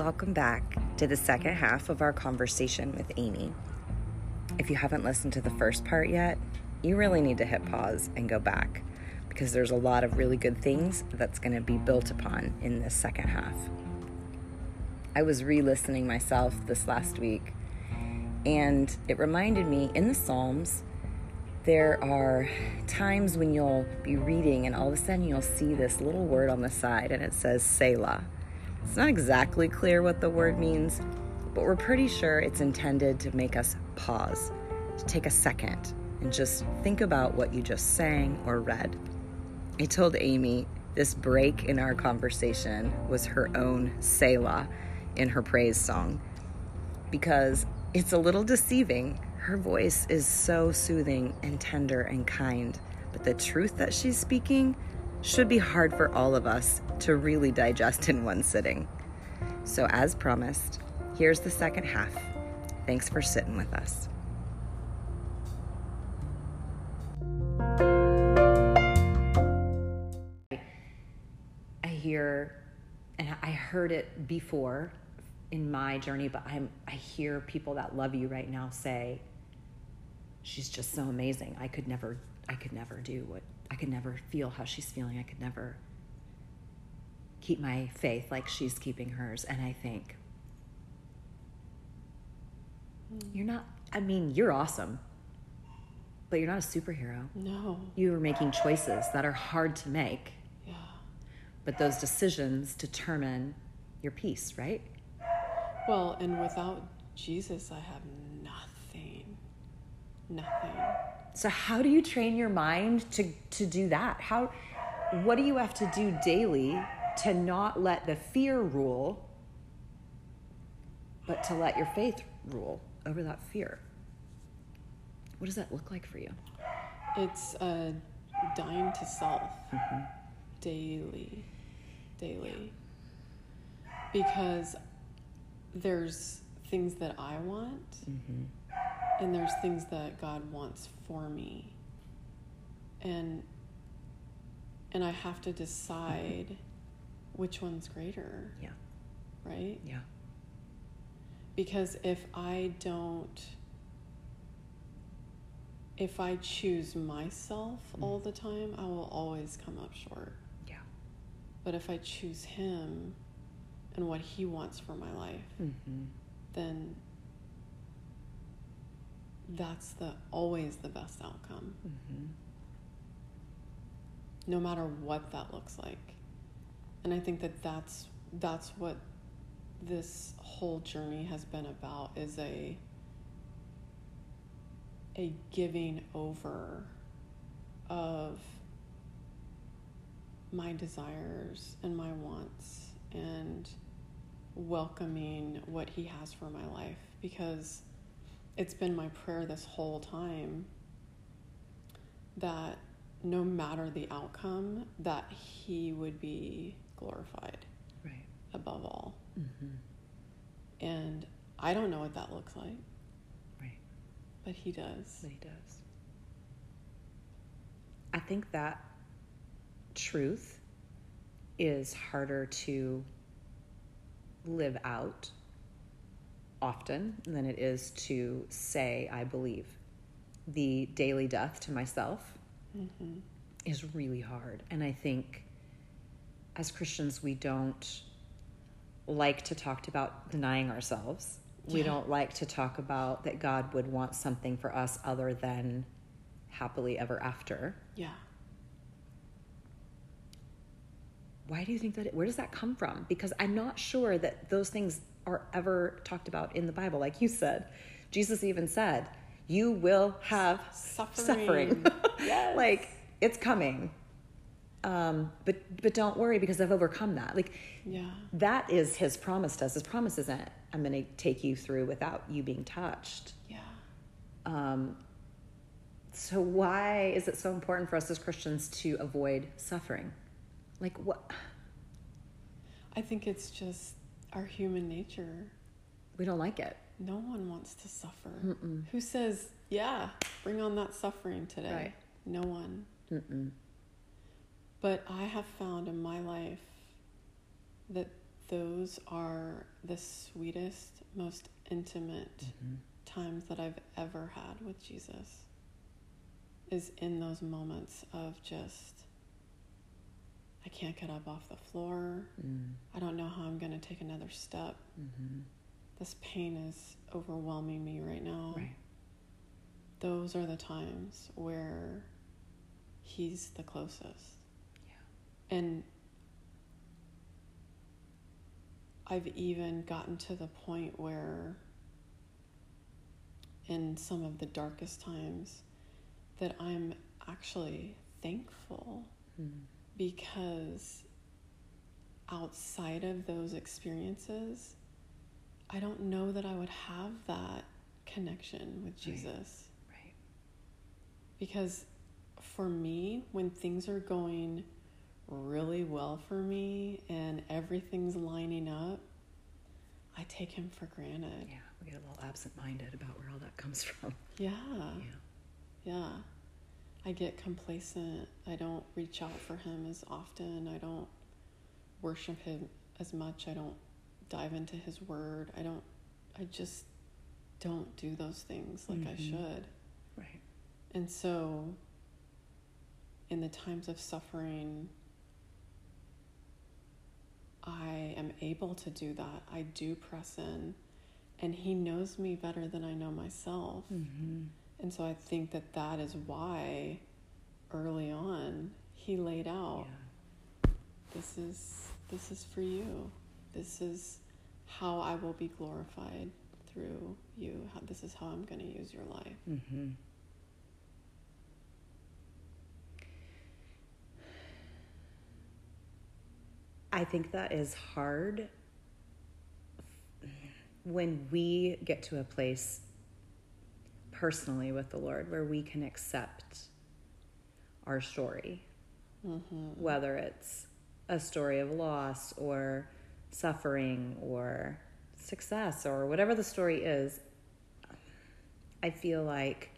Welcome back to the second half of our conversation with Amy. If you haven't listened to the first part yet, you really need to hit pause and go back because there's a lot of really good things that's going to be built upon in this second half. I was re listening myself this last week, and it reminded me in the Psalms, there are times when you'll be reading and all of a sudden you'll see this little word on the side and it says Selah. It's not exactly clear what the word means, but we're pretty sure it's intended to make us pause, to take a second and just think about what you just sang or read. I told Amy this break in our conversation was her own Selah in her praise song because it's a little deceiving. Her voice is so soothing and tender and kind, but the truth that she's speaking should be hard for all of us to really digest in one sitting. So, as promised, here's the second half. Thanks for sitting with us. I hear, and I heard it before in my journey, but I'm, I hear people that love you right now say, she's just so amazing. I could never, I could never do what, I could never feel how she's feeling. I could never keep my faith like she's keeping hers. And I think, hmm. you're not, I mean, you're awesome, but you're not a superhero. No. You are making choices that are hard to make, Yeah. but those decisions determine your peace, right? Well, and without Jesus, I have nothing. Nothing. So how do you train your mind to to do that? How what do you have to do daily to not let the fear rule but to let your faith rule over that fear? What does that look like for you? It's uh, dying to self daily. Daily. Because there's things that I want, and there's things that God wants for me. And and I have to decide which one's greater, Yeah. right? Yeah. Because if I don't, if I choose myself all the time, I will always come up short. Yeah. But if I choose Him and what He wants for my life, Mhm. then that's the always the best outcome, Mhm. no matter what that looks like. And I think that that's that's what this whole journey has been about is a a giving over of my desires and my wants and welcoming what he has for my life because it's been my prayer this whole time that no matter the outcome that he would be glorified Right. above all Mhm. and i don't know what that looks like Right. but he does But he does. I think that truth is harder to live out often than it is to say, I believe. The daily death to myself hmm is really hard. And I think as Christians, we don't like to talk about denying ourselves. We don't like to talk about that God would want something for us other than happily ever after. yeah Why do you think that? It, where does that come from? Because I'm not sure that those things are ever talked about in the Bible. Like you said, Jesus even said, "You will have Suffering. suffering." Yes. like it's coming. Um, but but don't worry because I've overcome that. Like yeah that is His promise to us. His promise isn't I'm going to take you through without you being touched. yeah Um, so why is it so important for us as Christians to avoid suffering? Like what? i think it's just our human nature We don't like it. no one wants to suffer Mm-mm. who says yeah bring on that suffering today Right. no one Mm-mm. But I have found in my life that those are the sweetest, most intimate Mm-hmm. times that I've ever had with Jesus. Is in those moments of just, I can't get up off the floor. Mm. I don't know how I'm going to take another step. Mm-hmm. This pain is overwhelming me right now. Right. Those are the times where he's the closest. Yeah. And I've even gotten to the point where, in some of the darkest times, that I'm actually thankful Mm. Because outside of those experiences, I don't know that I would have that connection with Right. Jesus. Right. Because for me, when things are going really well for me and everything's lining up, I take him for granted. Yeah. We get a little absent-minded about where all that comes from. Yeah. Yeah. Yeah. I get complacent. I don't reach out for him as often. I don't worship him as much. I don't dive into his word. I don't, I just don't do those things like I Mhm. should. Right. And so, in the times of suffering, I am able to do that. I do press in, and He knows me better than I know myself. Mm-hmm. And so, I think that that is why early on He laid out Yeah. this is this is for you. This is how I will be glorified through you. How, this is how I'm going to use your life. Mm-hmm. I think that is hard when we get to a place personally with the Lord where we can accept our story, Mm-hmm. whether it's a story of loss or suffering or success or whatever the story is. I feel like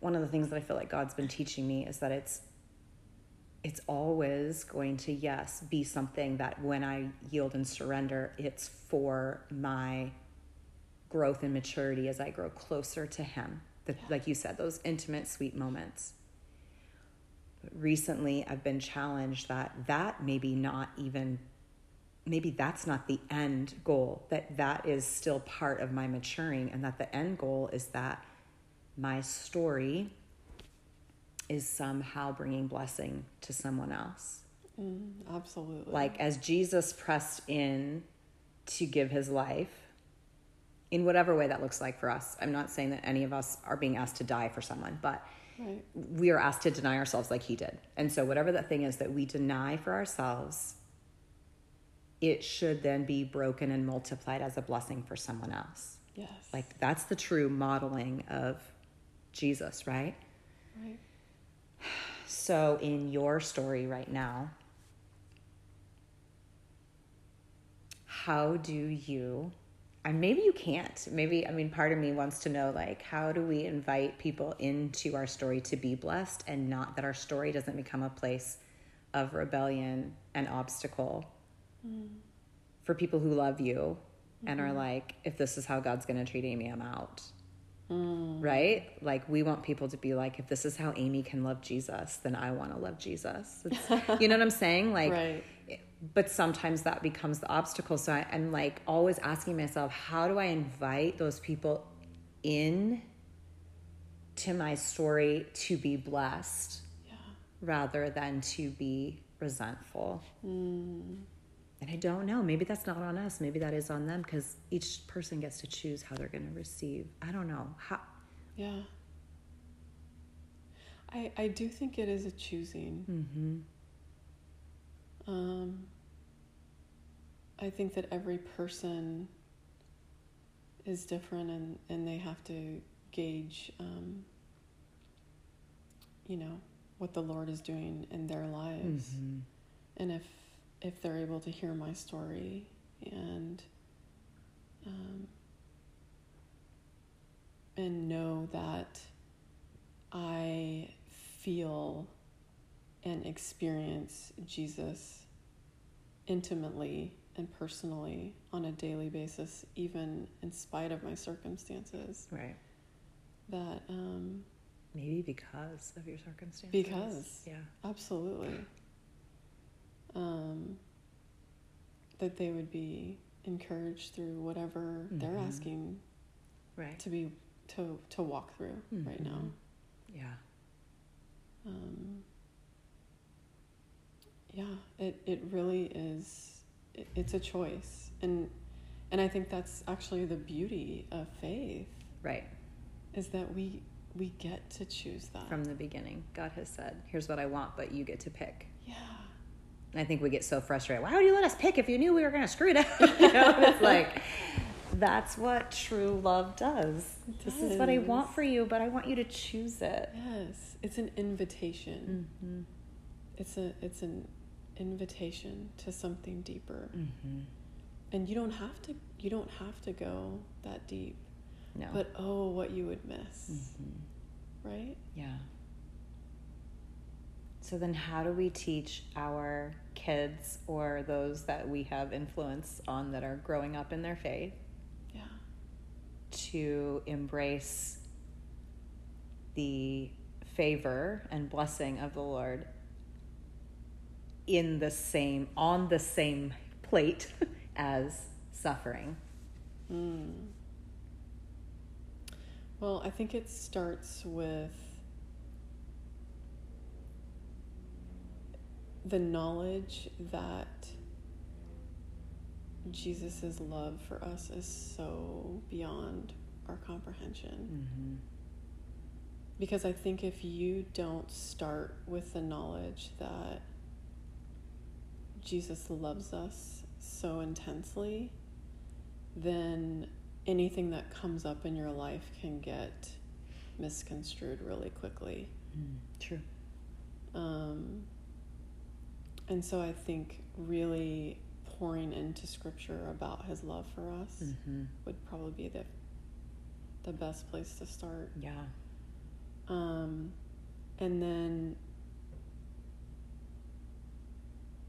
one of the things that I feel like God's been teaching me is that it's it's always going to yes be something that when I yield and surrender it's for my growth and maturity as I grow closer to him. The, Yeah. Like you said those intimate sweet moments. But recently I've been challenged that that maybe not even maybe that's not the end goal that that is still part of my maturing and that the end goal is that my story is somehow bringing blessing to someone else Mm, absolutely. like as jesus pressed in to give his life in whatever way that looks like for us i'm not saying that any of us are being asked to die for someone but right. we are asked to deny ourselves like he did. And so, whatever that thing is that we deny for ourselves, it should then be broken and multiplied as a blessing for someone else. Yes. Like, that's the true modeling of Jesus, right? right. So, in your story right now, how do you, and maybe you can't, maybe, I mean, part of me wants to know, like, how do we invite people into our story to be blessed and not that our story doesn't become a place of rebellion and obstacle mm. for people who love you and are mm-hmm. like, if this is how God's going to treat Amy, I'm out. Mm. Right? Like, we want people to be like, if this is how Amy can love Jesus, then I want to love Jesus. You know what I'm saying? Like, right. But sometimes that becomes the obstacle. So I, I'm like always asking myself, how do I invite those people in to my story to be blessed Yeah. rather than to be resentful? Mm, And I don't know. Maybe that's not on us. Maybe that is on them because each person gets to choose how they're going to receive. I don't know. How, yeah. I I do think it is a choosing. mm-hmm. Um, I think that every person is different and, and they have to gauge, um, you know, what the Lord is doing in their lives. Mm-hmm. And if, if they're able to hear my story and, um, and know that I feel and experience Jesus intimately and personally on a daily basis, even in spite of my circumstances. Right. That um, Maybe because of your circumstances. Because. Yeah. absolutely, um, that they would be encouraged through whatever they're Mhm. asking Right. to be to to walk through right now. Yeah. Um, yeah, it, it really is. It, it's a choice, and and I think that's actually the beauty of faith Right. is that we we get to choose that. From the beginning, God has said, "Here's what I want, but you get to pick." yeah, And I think we get so frustrated. Why would you let us pick if you knew we were going to screw it up? you know, it's like that's what true love does. It This is what I want for you, but I want you to choose it. yes, it's an invitation. Mm-hmm. It's a it's an invitation to something deeper, Mm-hmm. and you don't have to you don't have to go that deep. No. But oh, what you would miss, Mhm. right? Yeah. So then, how do we teach our kids or those that we have influence on that are growing up in their faith Yeah. to embrace the favor and blessing of the Lord in the same on the same plate as suffering? Mm. Well, I think it starts with the knowledge that Jesus' love for us is so beyond our comprehension. Mm-hmm. Because I think if you don't start with the knowledge that Jesus loves us so intensely, then anything that comes up in your life can get misconstrued really quickly. Mm, true. Um, and so I think really pouring into scripture about his love for us Mm-hmm. would probably be the the best place to start. Yeah. Um, and then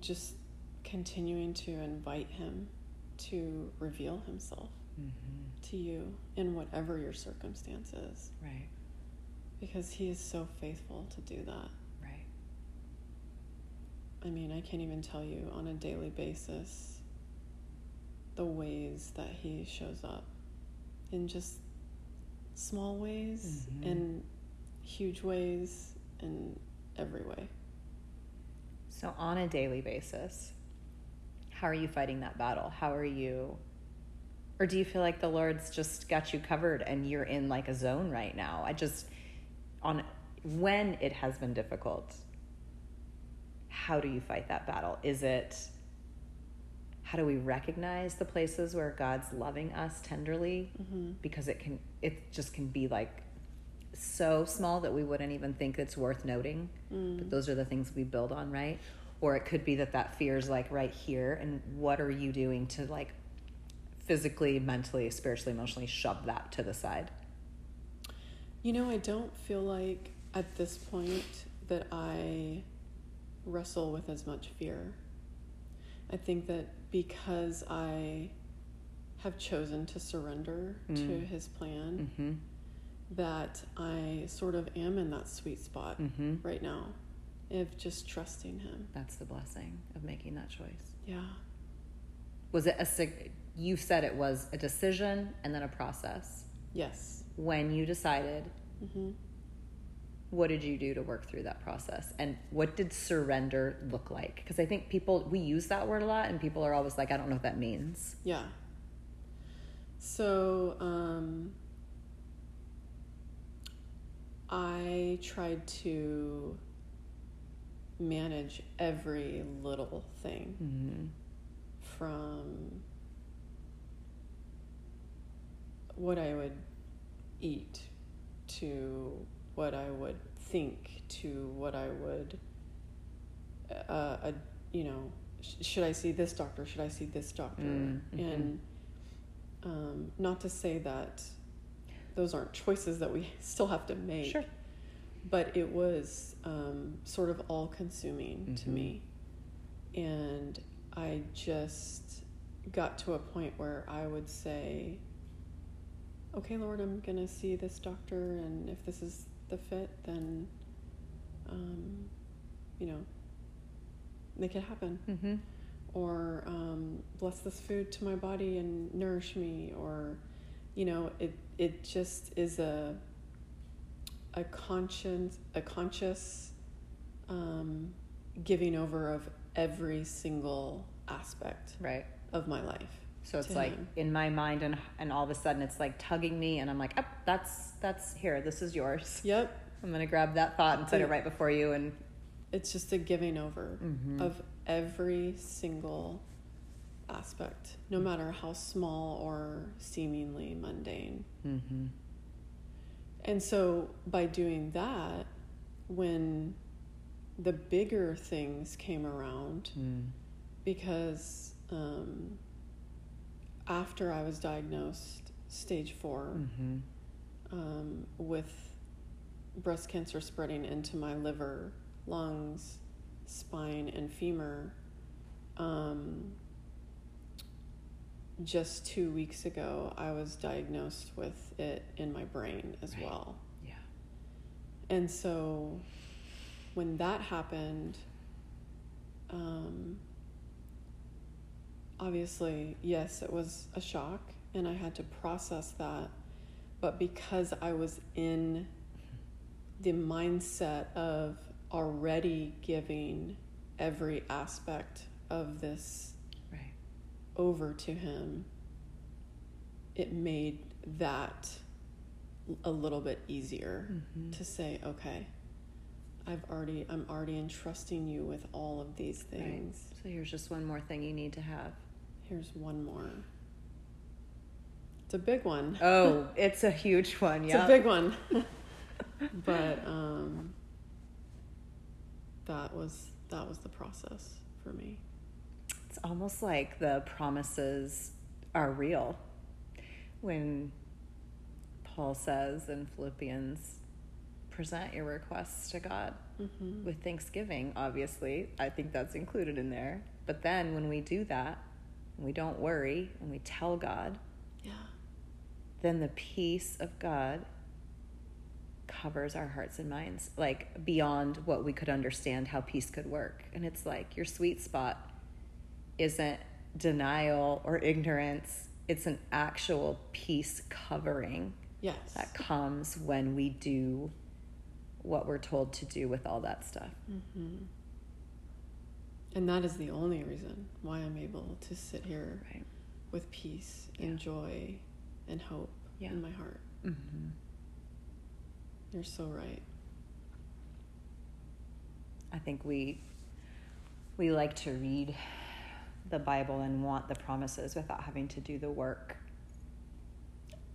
just continuing to invite him to reveal himself Mm-hmm. to you in whatever your circumstances, Right. because he is so faithful to do that. Right. I mean, I can't even tell you on a daily basis the ways that he shows up in just small ways Mhm. and huge ways and every way. So, on a daily basis, how are you fighting that battle? How are you, or do you feel like the Lord's just got you covered and you're in like a zone right now? I just, on when it has been difficult, how do you fight that battle? Is it, how do we recognize the places where God's loving us tenderly? Mm-hmm. Because it can, it just can be like so small that we wouldn't even think it's worth noting Mm. but those are the things we build on right or it could be that that fear is like right here and what are you doing to like physically mentally spiritually emotionally shove that to the side You know, I don't feel like at this point that I wrestle with as much fear. I think that because I have chosen to surrender to Mm. his plan, mm-hmm that I sort of am in that sweet spot mm-hmm right now of just trusting him. that's the blessing of making that choice Yeah. was it a you said it was a decision and then a process Yes. when you decided hmm what did you do to work through that process and what did surrender look like because i think people we use that word a lot and people are always like i don't know what that means Yeah. So, um, I tried to manage every little thing mm-hmm. from what I would eat to what I would think to what I would, uh, uh, you know, sh- should I see this doctor? Should I see this doctor? Mm, mhm. And um, not to say that those aren't choices that we still have to make. Sure. But it was um, sort of all consuming to Mhm. me. And I just got to a point where I would say, okay, Lord, I'm going to see this doctor, and if this is the fit, then, um, you know, make it happen. Mm-hmm. Or um, bless this food to my body and nourish me. Or, you know, it it just is a a conscious a conscious um, giving over of every single aspect Right. of my life. So it's like him. in my mind, and and all of a sudden it's like tugging me, and I'm like, oh, that's that's here. This is yours. Yep, I'm gonna grab that thought and put it right before you, and it's just a giving over Mhm. of every single aspect, no matter how small or seemingly mundane. mm-hmm. And so by doing that, when the bigger things came around, mm. because um, after I was diagnosed stage 4 Mm-hmm. um, with breast cancer spreading into my liver, lungs, spine, and femur, um, just two weeks ago, I was diagnosed with it in my brain as Right. well. Yeah. And so when that happened, um, obviously, yes, it was a shock and I had to process that. But because I was in the mindset of already giving every aspect of this. Over to him, it made that a little bit easier Mhm. to say, okay, I've already I'm already entrusting you with all of these Right. things. So here's just one more thing you need to have. Here's one more. It's a big one. Oh, it's a huge one. Yeah, it's a big one. but um that was that was the process for me. It's almost like the promises are real. When Paul says in Philippians, present your requests to God hmm with thanksgiving, obviously. I think that's included in there. But then when we do that, we don't worry, and we tell God, Yeah. then the peace of God covers our hearts and minds, like beyond what we could understand how peace could work. And it's like your sweet spot isn't denial or ignorance, it's an actual peace covering Yes. that comes when we do what we're told to do with all that stuff. hmm And that is the only reason why I'm able to sit here Right. with peace Yeah. and joy and hope Yeah. in my heart. Mm-hmm. You're so right. I think we we like to read the Bible and want the promises without having to do the work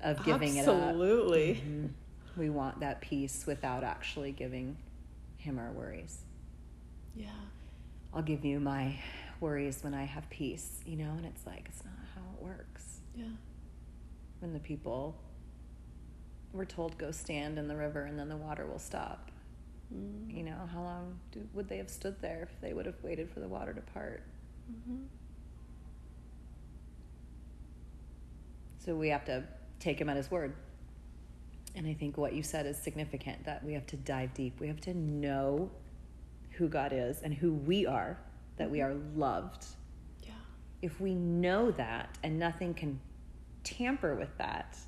of giving Absolutely. it up. Mhm. We want that peace without actually giving him our worries. Yeah. I'll give you my worries when I have peace, you know, and it's like it's not how it works. Yeah. When the people were told go stand in the river and then the water will stop. Mm-hmm. You know, how long do, would they have stood there if they would have waited for the water to part? Mm-hmm. So we have to take him at his word. And I think what you said is significant that we have to dive deep. We have to know who God is and who we are, that we are loved. Yeah. If we know that and nothing can tamper with that,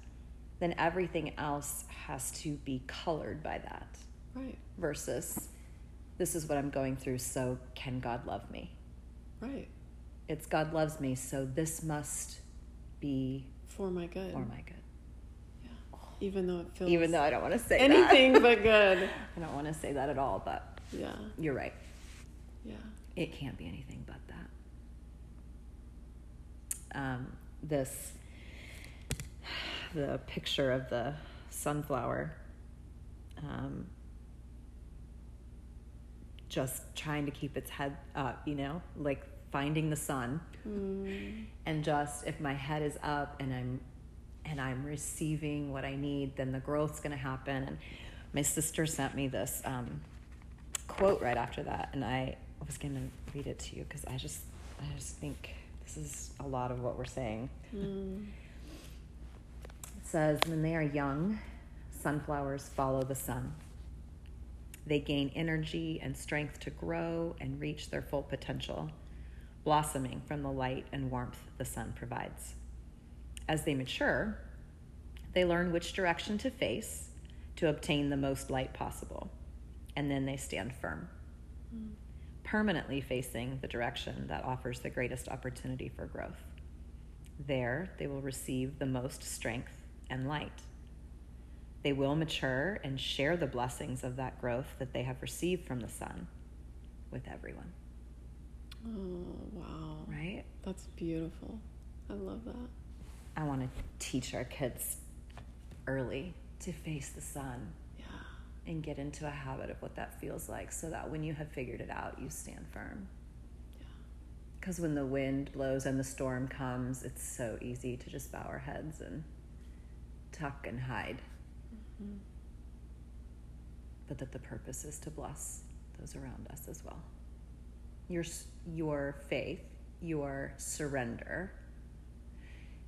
then everything else has to be colored by that Right. versus this is what I'm going through, so can God love me? Right. It's God loves me, so this must be For my good. for my good. Yeah. Even though it feels Even though I don't want to say anything that. but good. I don't want to say that at all, but Yeah. you're right. Yeah. It can't be anything but that. Um, this, the picture of the sunflower, just trying to keep its head up, you know, like finding the sun. Mm. and just if my head is up and i'm and i'm receiving what i need then the growth's going to happen and my sister sent me this um, quote right after that and i was going to read it to you because i just I just think this is a lot of what we're saying. Mm. It says, when they are young, sunflowers follow the sun. They gain energy and strength to grow and reach their full potential, blossoming from the light and warmth the sun provides. As they mature, they learn which direction to face to obtain the most light possible, and then they stand firm, Mm. permanently facing the direction that offers the greatest opportunity for growth. There, they will receive the most strength and light. They will mature and share the blessings of that growth that they have received from the sun with everyone, Oh, wow. right? That's beautiful. I love that. I want to teach our kids early to face the sun Yeah. and get into a habit of what that feels like so that when you have figured it out, you stand firm. Yeah. Because when the wind blows and the storm comes, it's so easy to just bow our heads and tuck and hide. Mm. But that the purpose is to bless those around us as well. Your, your faith, your surrender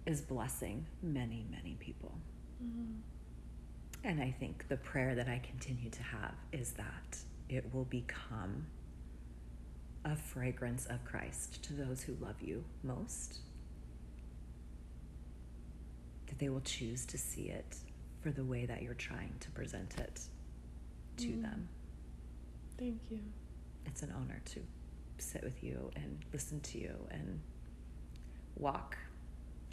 is blessing many, many people. Mm. And I think the prayer that I continue to have is that it will become a fragrance of Christ to those who love you most. That they will choose to see it for the way that you're trying to present it to Mm. them. Thank you. It's an honor to sit with you and listen to you and walk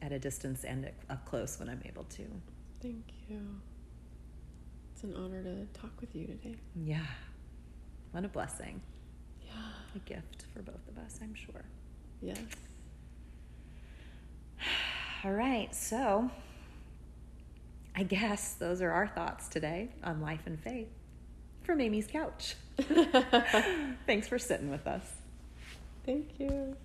at a distance and up close when I'm able to. Thank you. It's an honor to talk with you today. Yeah. What a blessing. Yeah. A gift for both of us, I'm sure. Yes. All right, so I guess those are our thoughts today on life and faith from Amy's couch. Thanks for sitting with us. Thank you.